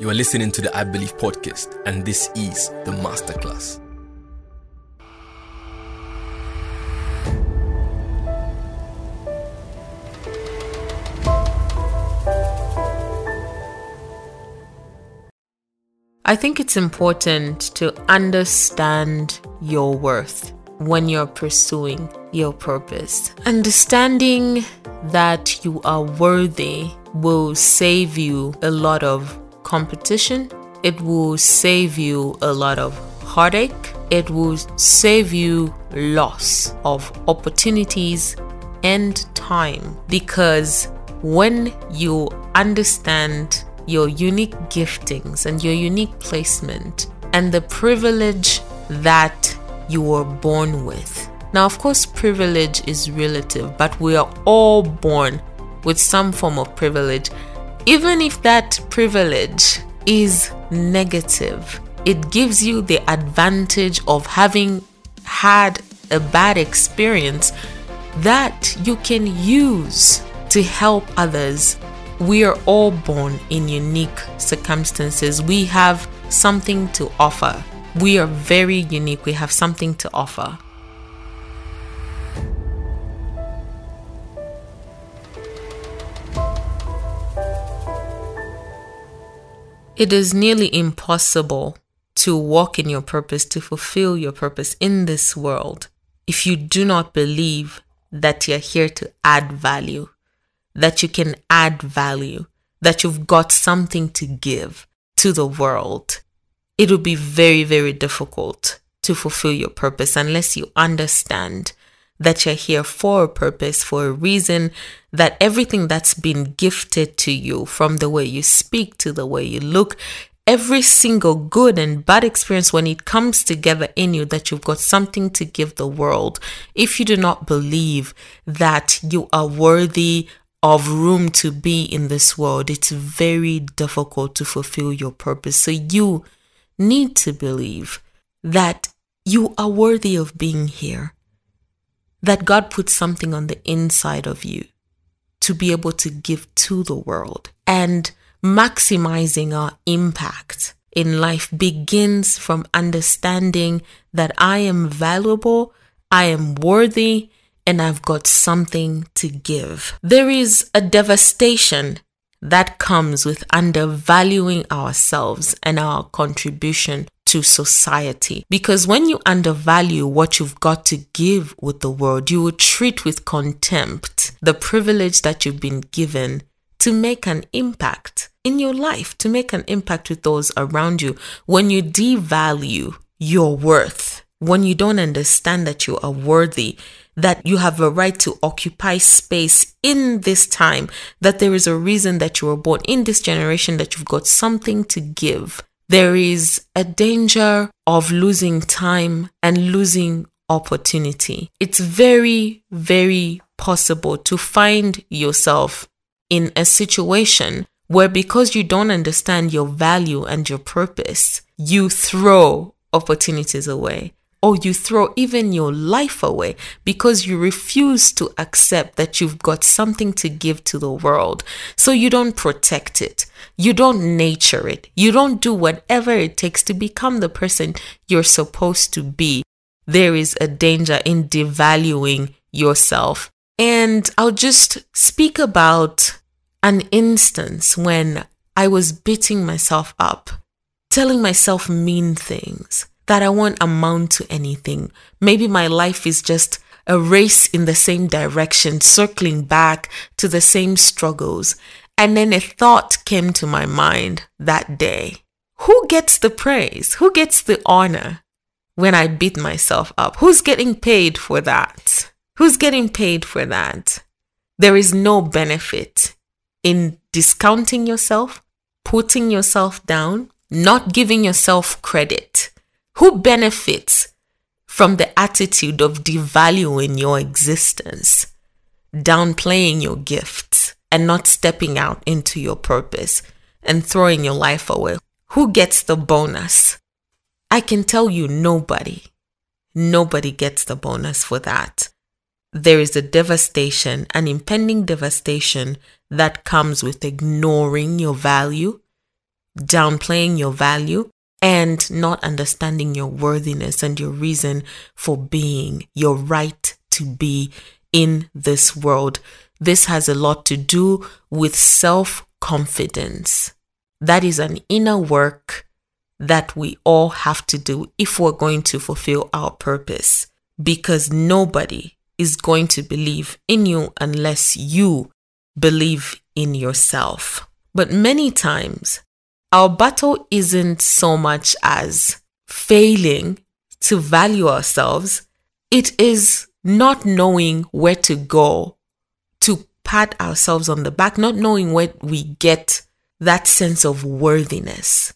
You are listening to the I Believe podcast, and this is the Masterclass. I think it's important to understand your worth when you're pursuing your purpose. Understanding that you are worthy will save you a lot of competition, it will save you a lot of heartache, it will save you loss of opportunities and time because when you understand your unique giftings and your unique placement and the privilege that you were born with. Now, of course, privilege is relative, but we are all born with some form of privilege. Even if that privilege is negative, it gives you the advantage of having had a bad experience that you can use to help others we are all born in unique circumstances. We have something to offer. We are very unique. We have something to offer. It is nearly impossible to walk in your purpose, to fulfill your purpose in this world, if you do not believe that you're here to add value that you can add value, that you've got something to give to the world, it will be very, very difficult to fulfill your purpose unless you understand that you're here for a purpose, for a reason, that everything that's been gifted to you, from the way you speak to the way you look, every single good and bad experience when it comes together in you that you've got something to give the world. If you do not believe that you are worthy of room to be in this world, it's very difficult to fulfill your purpose. So you need to believe that you are worthy of being here, that God puts something on the inside of you to be able to give to the world. And maximizing our impact in life begins from understanding that I am valuable, I am worthy, and I've got something to give. There is a devastation that comes with undervaluing ourselves and our contribution to society. Because when you undervalue what you've got to give with the world, you will treat with contempt the privilege that you've been given to make an impact in your life, to make an impact with those around you. When you devalue your worth, when you don't understand that you are worthy, that you have a right to occupy space in this time, that there is a reason that you were born in this generation, that you've got something to give. There is a danger of losing time and losing opportunity. It's very, very possible to find yourself in a situation where because you don't understand your value and your purpose, you throw opportunities away or you throw even your life away because you refuse to accept that you've got something to give to the world. So you don't protect it. You don't nature it. You don't do whatever it takes to become the person you're supposed to be. There is a danger in devaluing yourself. And I'll just speak about an instance when I was beating myself up, telling myself mean things that I won't amount to anything. Maybe my life is just a race in the same direction, circling back to the same struggles. And then a thought came to my mind that day. Who gets the praise? Who gets the honor when I beat myself up? Who's getting paid for that? Who's getting paid for that? There is no benefit in discounting yourself, putting yourself down, not giving yourself credit who benefits from the attitude of devaluing your existence, downplaying your gifts, and not stepping out into your purpose and throwing your life away? Who gets the bonus? I can tell you nobody. Nobody gets the bonus for that. There is a devastation, an impending devastation that comes with ignoring your value, downplaying your value and not understanding your worthiness and your reason for being, your right to be in this world. This has a lot to do with self confidence. That is an inner work that we all have to do if we're going to fulfill our purpose because nobody is going to believe in you unless you believe in yourself. But many times, our battle isn't so much as failing to value ourselves, it is not knowing where to go to pat ourselves on the back, not knowing where we get that sense of worthiness.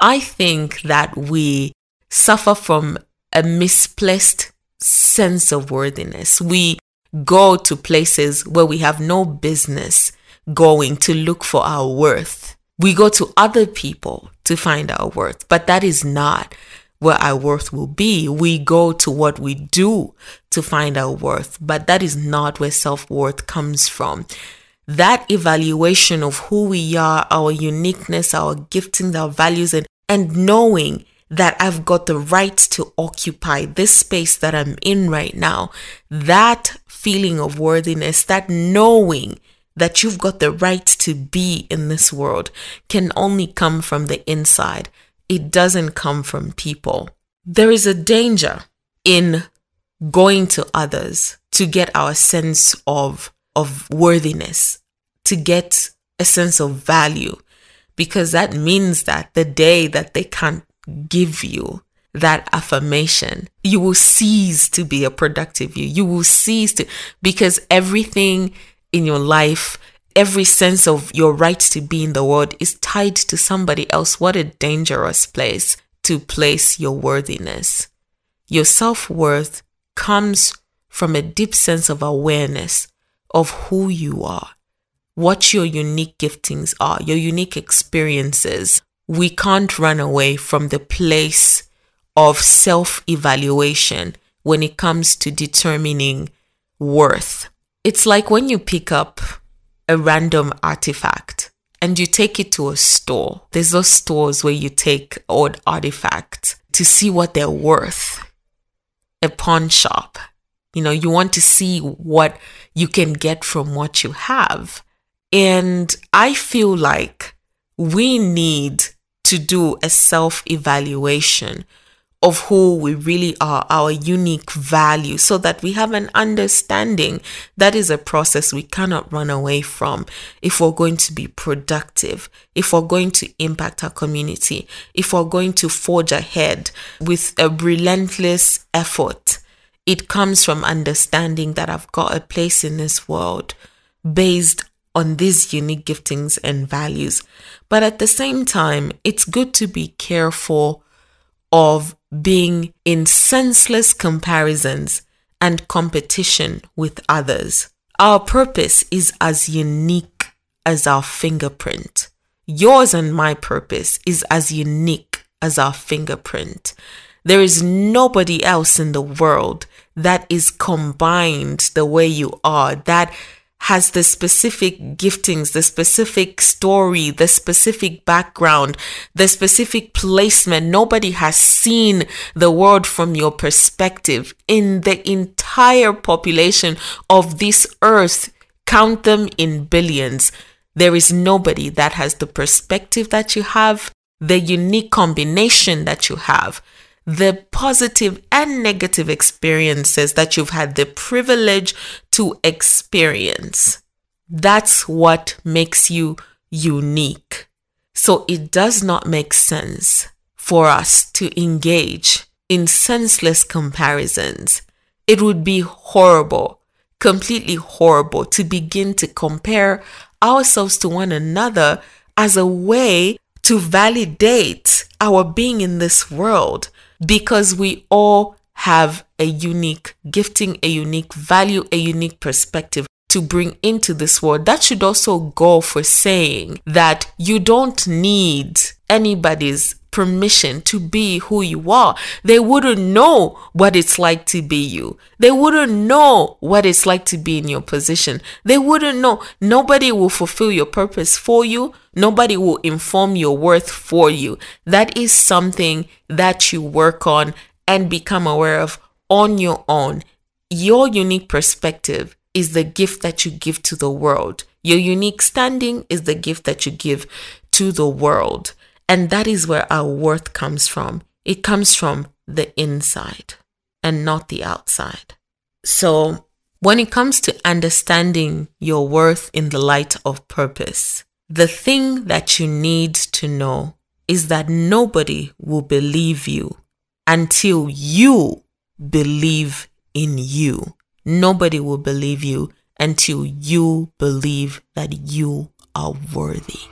I think that we suffer from a misplaced sense of worthiness. We go to places where we have no business going to look for our worth. We go to other people to find our worth, but that is not where our worth will be. We go to what we do to find our worth, but that is not where self worth comes from. That evaluation of who we are, our uniqueness, our giftings, our values, and, and knowing that I've got the right to occupy this space that I'm in right now, that feeling of worthiness, that knowing that you've got the right to be in this world can only come from the inside. It doesn't come from people. There is a danger in going to others to get our sense of, of worthiness, to get a sense of value, because that means that the day that they can't give you that affirmation, you will cease to be a productive you. You will cease to, because everything in your life, every sense of your right to be in the world is tied to somebody else. What a dangerous place to place your worthiness. Your self worth comes from a deep sense of awareness of who you are, what your unique giftings are, your unique experiences, we can't run away from the place of self evaluation when it comes to determining worth. It's like when you pick up a random artifact and you take it to a store. There's those stores where you take odd artifacts to see what they're worth. A pawn shop. You know, you want to see what you can get from what you have. And I feel like we need to do a self evaluation of who we really are, our unique value, so that we have an understanding. That is a process we cannot run away from if we're going to be productive, if we're going to impact our community, if we're going to forge ahead with a relentless effort. It comes from understanding that I've got a place in this world based on these unique giftings and values. But at the same time, it's good to be careful of being in senseless comparisons and competition with others. Our purpose is as unique as our fingerprint. Yours and my purpose is as unique as our fingerprint. There is nobody else in the world that is combined the way you are, that has the specific giftings, the specific story, the specific background, the specific placement. Nobody has seen the world from your perspective in the entire population of this earth. Count them in billions. There is nobody that has the perspective that you have, the unique combination that you have the positive and negative experiences that you've had the privilege to experience. That's what makes you unique. So it does not make sense for us to engage in senseless comparisons. It would be horrible, completely horrible to begin to compare ourselves to one another as a way to validate our being in this world because we all have a unique gifting, a unique value, a unique perspective to bring into this world. That should also go for saying that you don't need anybody's permission to be who you are, they wouldn't know what it's like to be you. They wouldn't know what it's like to be in your position. They wouldn't know. Nobody will fulfill your purpose for you. Nobody will inform your worth for you. That is something that you work on and become aware of on your own. Your unique perspective is the gift that you give to the world. Your unique standing is the gift that you give to the world. And that is where our worth comes from. It comes from the inside and not the outside. So, when it comes to understanding your worth in the light of purpose, the thing that you need to know is that nobody will believe you until you believe in you. Nobody will believe you until you believe that you are worthy.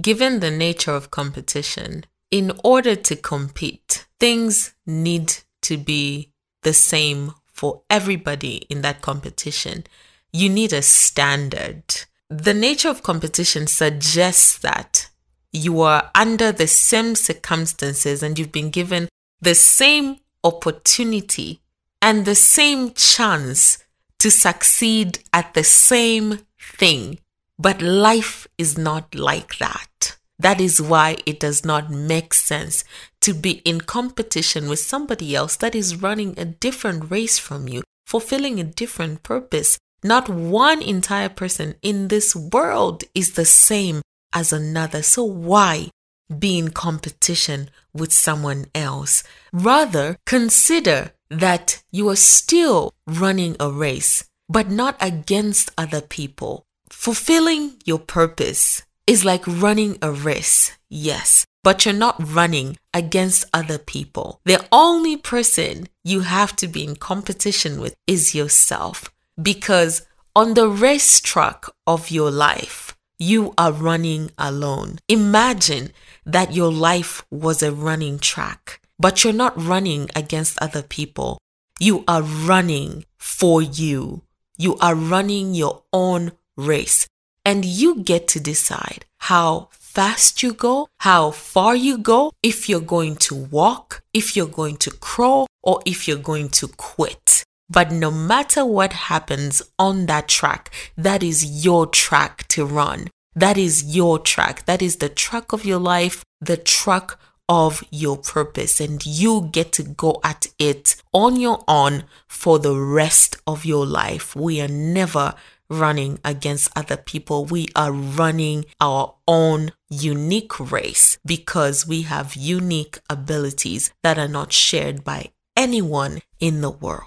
Given the nature of competition, in order to compete, things need to be the same for everybody in that competition. You need a standard. The nature of competition suggests that you are under the same circumstances and you've been given the same opportunity and the same chance to succeed at the same thing. But life is not like that. That is why it does not make sense to be in competition with somebody else that is running a different race from you, fulfilling a different purpose, not one entire person in this world is the same as another. So why be in competition with someone else? Rather, consider that you are still running a race, but not against other people. Fulfilling your purpose is like running a race, yes, but you're not running against other people. The only person you have to be in competition with is yourself because on the racetrack of your life, you are running alone. Imagine that your life was a running track, but you're not running against other people. You are running for you. You are running your own race, and you get to decide how fast you go, how far you go, if you're going to walk, if you're going to crawl, or if you're going to quit. But no matter what happens on that track, that is your track to run. That is your track. That is the track of your life, the track of your purpose. And you get to go at it on your own for the rest of your life. We are never running against other people. We are running our own unique race because we have unique abilities that are not shared by anyone in the world.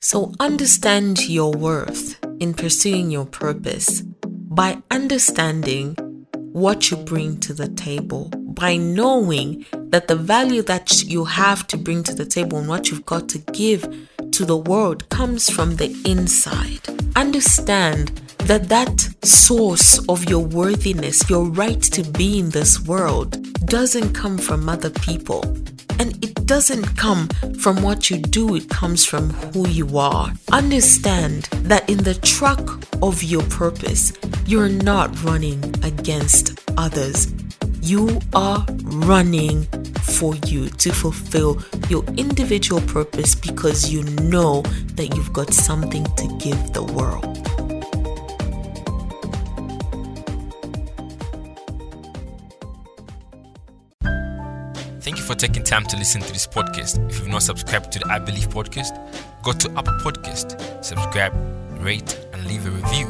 So understand your worth in pursuing your purpose by understanding what you bring to the table, by knowing that the value that you have to bring to the table and what you've got to give to the world comes from the inside. Understand that that source of your worthiness, your right to be in this world, doesn't come from other people. And it doesn't come from what you do, it comes from who you are. Understand that in the track of your purpose, you're not running against others. You are running for you to fulfill your individual purpose because you know that you've got something to give the world. For taking time to listen to this podcast. If you've not subscribed to the I Believe podcast, go to Apple Podcast, subscribe, rate, and leave a review